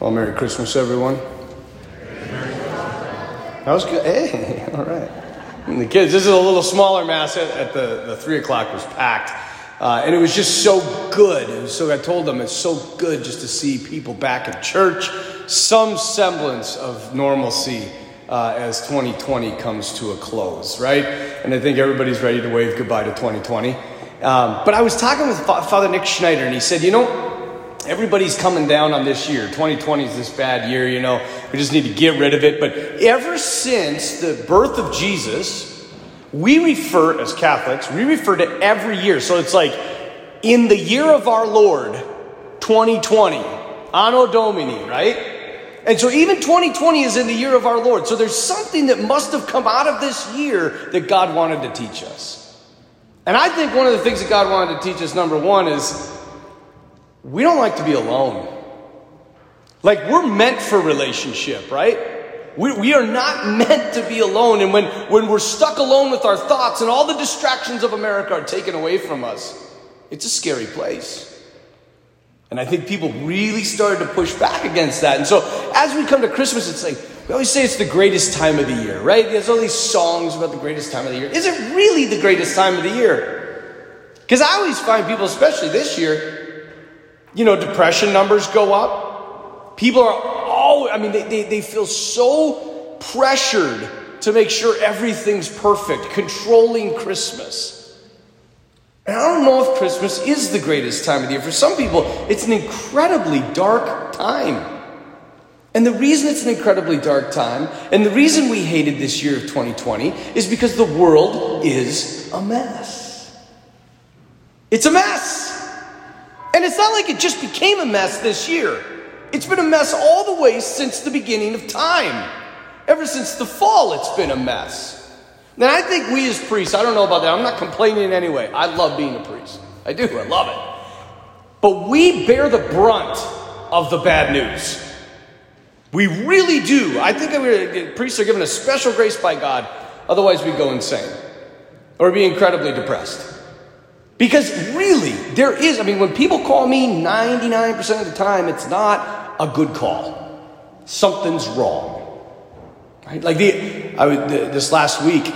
Well, Merry Christmas, everyone. That was good. Hey, all right. And the kids, this is a little smaller mass at, at the, the 3 o'clock was packed. Uh, and it was just so good. so I told them it's so good just to see people back at church, some semblance of normalcy uh, as 2020 comes to a close, right? And I think everybody's ready to wave goodbye to 2020. Um, but I was talking with Father Nick Schneider, and he said, you know, everybody's coming down on this year. 2020 is this bad year, you know. We just need to get rid of it. But ever since the birth of Jesus, we refer, as Catholics, we refer to every year. So it's like, in the year of our Lord, 2020, Anno Domini, right? And so even 2020 is in the year of our Lord. So there's something that must have come out of this year that God wanted to teach us. And I think one of the things that God wanted to teach us, number one, is we don't like to be alone. Like, we're meant for relationship, right? We, we are not meant to be alone. And when, when we're stuck alone with our thoughts and all the distractions of America are taken away from us, it's a scary place. And I think people really started to push back against that. And so as we come to Christmas, it's like, we always say it's the greatest time of the year, right? There's all these songs about the greatest time of the year. Is it really the greatest time of the year? Because I always find people, especially this year, you know, depression numbers go up. People are all, I mean, they, they, they feel so pressured to make sure everything's perfect, controlling Christmas. And I don't know if Christmas is the greatest time of the year. For some people, it's an incredibly dark time. And the reason it's an incredibly dark time, and the reason we hated this year of 2020, is because the world is a mess. It's a mess. And it's not like it just became a mess this year. It's been a mess all the way since the beginning of time. Ever since the fall, it's been a mess. Now, I think we as priests, I don't know about that. I'm not complaining in any way. I love being a priest. I do. I love it. But we bear the brunt of the bad news. We really do. I think priests are given a special grace by God. Otherwise, we go insane or be incredibly depressed. Because really, there is, I mean, when people call me 99% of the time, it's not a good call. Something's wrong. Right? Like the, I would, the, this last week,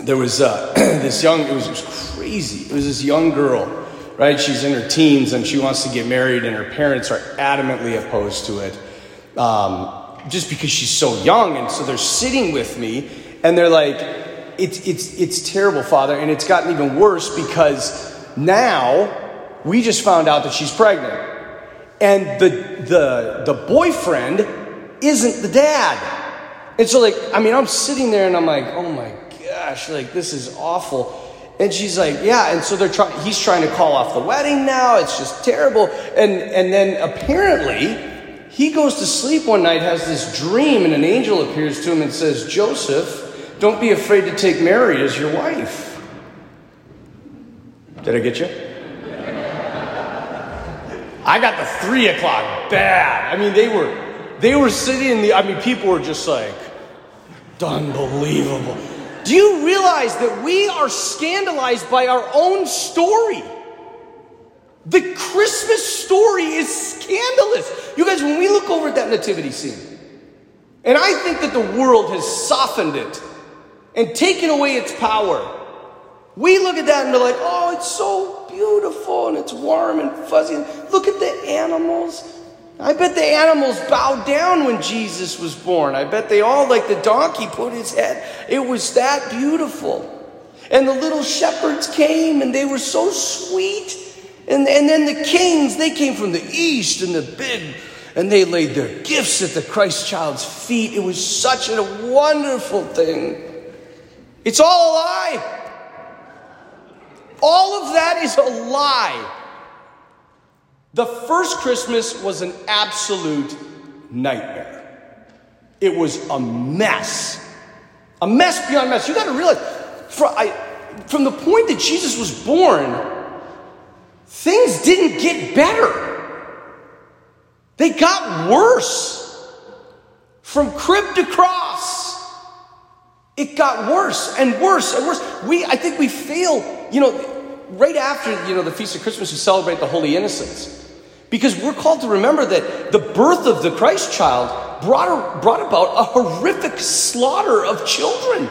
there was uh, this young, it was, it was crazy. It was this young girl, right? She's in her teens and she wants to get married, and her parents are adamantly opposed to it. Um, just because she's so young. And so they're sitting with me and they're like, it's, it's, it's terrible, Father, and it's gotten even worse because now we just found out that she's pregnant. And the, the, the boyfriend isn't the dad. And so, like, I mean, I'm sitting there and I'm like, oh my gosh, like, this is awful. And she's like, yeah. And so they're trying, he's trying to call off the wedding now. It's just terrible. And, and then apparently, he goes to sleep one night, has this dream, and an angel appears to him and says, Joseph, don't be afraid to take Mary as your wife. Did I get you? I got the three o'clock bad. I mean, they were they were sitting in the. I mean, people were just like, unbelievable. Do you realize that we are scandalized by our own story? The Christmas story is scandalous. You guys, when we look over at that nativity scene, and I think that the world has softened it and taken away its power. We look at that and we're like, oh, it's so beautiful and it's warm and fuzzy. Look at the animals. I bet the animals bowed down when Jesus was born. I bet they all, like the donkey, put his head. It was that beautiful. And the little shepherds came and they were so sweet. And, and then the kings, they came from the east and the big, and they laid their gifts at the Christ child's feet. It was such a wonderful thing. It's all a lie. All of that is a lie. The first Christmas was an absolute nightmare. It was a mess. A mess beyond mess. You got to realize, from, I, from the point that Jesus was born, things didn't get better. They got worse. From crib to cross. It got worse and worse and worse. We, I think we fail, you know, right after, you know, the Feast of Christmas, we celebrate the Holy Innocents. Because we're called to remember that the birth of the Christ child brought, brought about a horrific slaughter of children.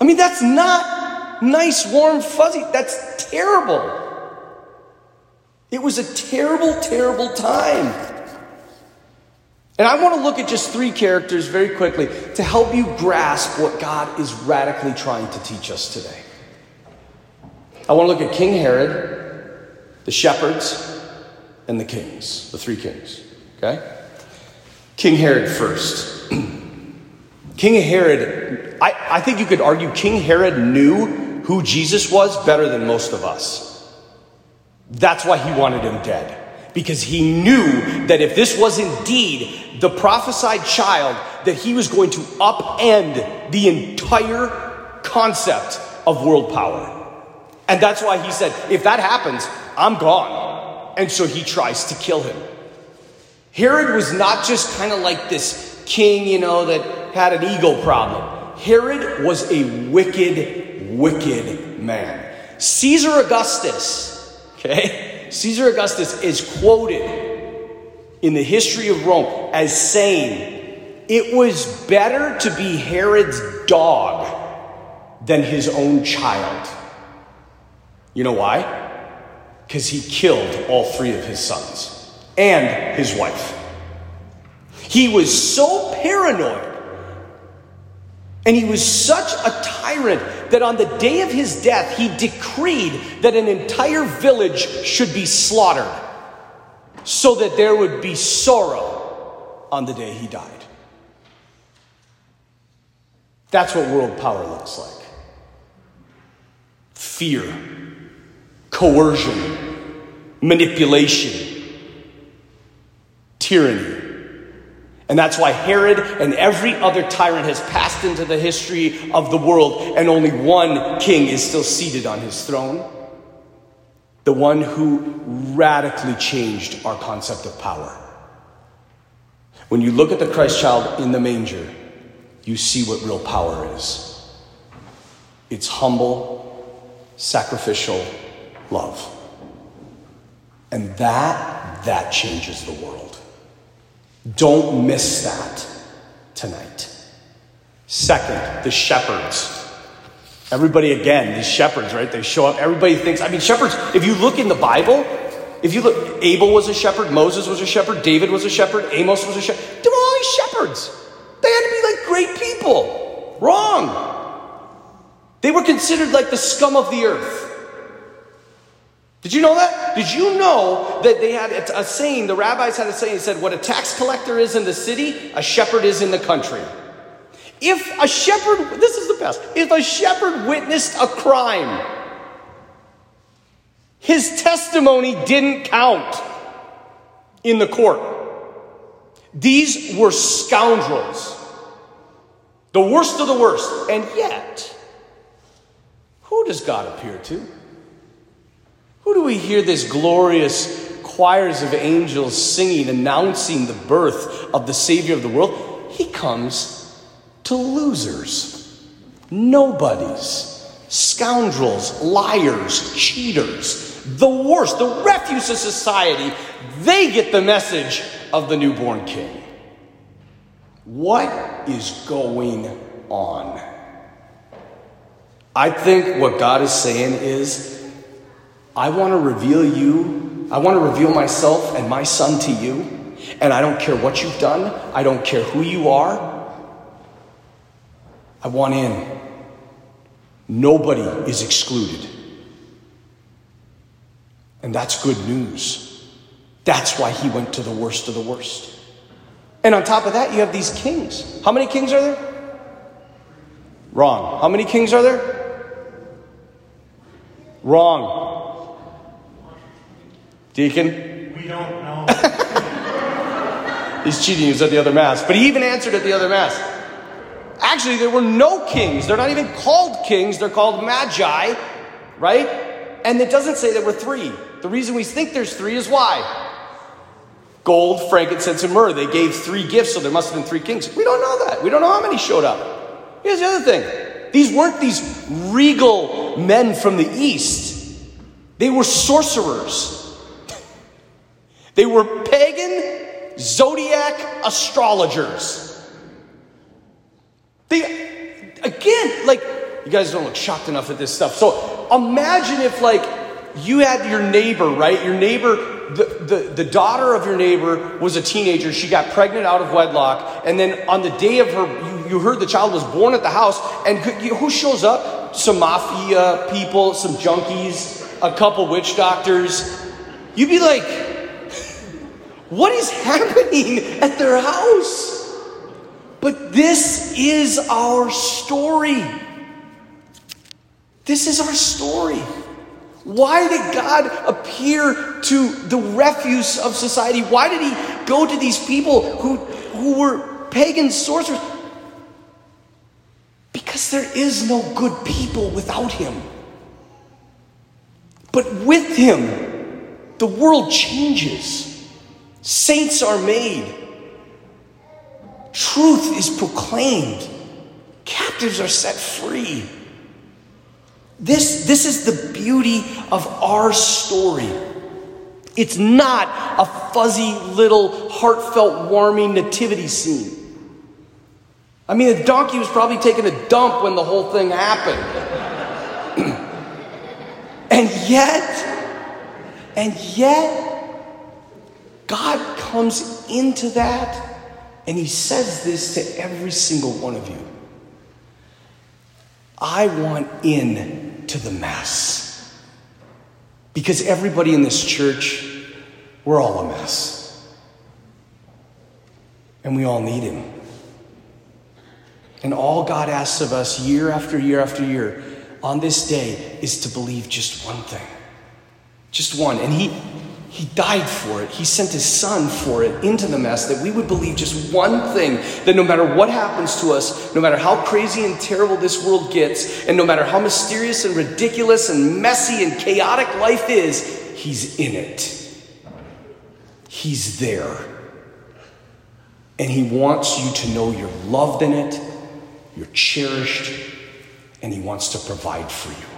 I mean, that's not nice, warm, fuzzy. That's terrible. It was a terrible, terrible time. And I want to look at just three characters very quickly to help you grasp what God is radically trying to teach us today. I want to look at King Herod the shepherds, and the kings, the three kings. Okay? King Herod first. King Herod, I, I think you could argue King Herod knew who Jesus was better than most of us. That's why he wanted him dead. Because he knew that if this was indeed the prophesied child, that he was going to upend the entire concept of world power. And that's why he said, if that happens, I'm gone. And so he tries to kill him. Herod was not just kind of like this king, you know, that had an ego problem. Herod was a wicked, wicked man. Caesar Augustus, okay? Caesar Augustus is quoted in the history of Rome as saying, It was better to be Herod's dog than his own child. You know why? because he killed all three of his sons and his wife. He was so paranoid and he was such a tyrant that on the day of his death, he decreed that an entire village should be slaughtered so that there would be sorrow on the day he died. That's what world power looks like fear coercion, manipulation, tyranny. And that's why Herod and every other tyrant has passed into the history of the world, and only one king is still seated on his throne. The one who radically changed our concept of power. When you look at the Christ child in the manger, you see what real power is it's humble, sacrificial, love. And that, that changes the world. Don't miss that tonight. Second, the shepherds. Everybody, again, these shepherds, right? They show up. Everybody thinks, I mean, shepherds, if you look in the Bible, if you look, Abel was a shepherd, Moses was a shepherd, David was a shepherd, Amos was a shepherd. They were all these shepherds. They had to be like great people. Wrong. They were considered like the scum of the earth. Did you know that? Did you know that they had a saying, the rabbis had a saying, that said, what a tax collector is in the city, a shepherd is in the country. If a shepherd, this is the best, if a shepherd witnessed a crime, his testimony didn't count in the court. These were scoundrels, the worst of the worst. And yet, who does God appear to? Who do we hear this glorious choirs of angels singing, announcing the birth of the Savior of the world? He comes to losers, nobodies, scoundrels, liars, cheaters, the worst, the refuse of society. They get the message of the newborn king. What is going on? I think what God is saying is I want to reveal you, I want to reveal myself and my son to you. And I don't care what you've done, I don't care who you are. I want in. Nobody is excluded. And that's good news. That's why he went to the worst of the worst. And on top of that, you have these kings. How many kings are there? Wrong. How many kings are there? Wrong. Deacon? We don't know. He's cheating. He was at the other Mass. But he even answered at the other Mass. Actually, there were no kings. They're not even called kings, they're called magi, right? And it doesn't say there were three. The reason we think there's three is why? Gold, frankincense, and myrrh. They gave three gifts, so there must have been three kings. We don't know that. We don't know how many showed up. Here's the other thing these weren't these regal men from the east. They were sorcerers. They were pagan zodiac astrologers. They, again, like, you guys don't look shocked enough at this stuff. So imagine if, like, you had your neighbor, right? Your neighbor, the, the, the daughter of your neighbor was a teenager. She got pregnant out of wedlock. And then on the day of her, you, you heard the child was born at the house. And who shows up? Some mafia people, some junkies, a couple witch doctors. You'd be like, what is happening at their house? But this is our story. This is our story. Why did God appear to the refuse of society? Why did He go to these people who, who were pagan sorcerers? Because there is no good people without Him. But with Him, the world changes, saints are made, truth is proclaimed, captives are set free. This, this is the beauty of our story. It's not a fuzzy little heartfelt warming nativity scene. I mean, the donkey was probably taking a dump when the whole thing happened. and yet, and yet, God comes into that and he says this to every single one of you. I want in to the mess. Because everybody in this church, we're all a mess. And we all need Him. And all God asks of us year after year after year on this day is to believe just one thing. Just one. And He he died for it. He sent his son for it into the mess that we would believe just one thing that no matter what happens to us, no matter how crazy and terrible this world gets, and no matter how mysterious and ridiculous and messy and chaotic life is, he's in it. He's there. And he wants you to know you're loved in it, you're cherished, and he wants to provide for you.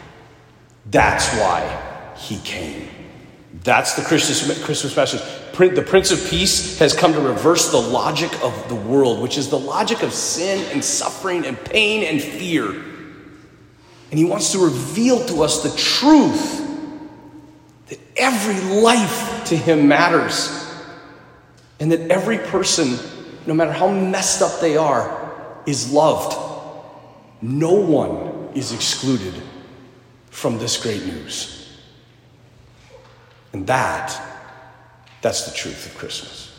That's why he came. That's the Christmas, Christmas message. The Prince of Peace has come to reverse the logic of the world, which is the logic of sin and suffering and pain and fear. And he wants to reveal to us the truth that every life to him matters. And that every person, no matter how messed up they are, is loved. No one is excluded from this great news. And that, that's the truth of Christmas.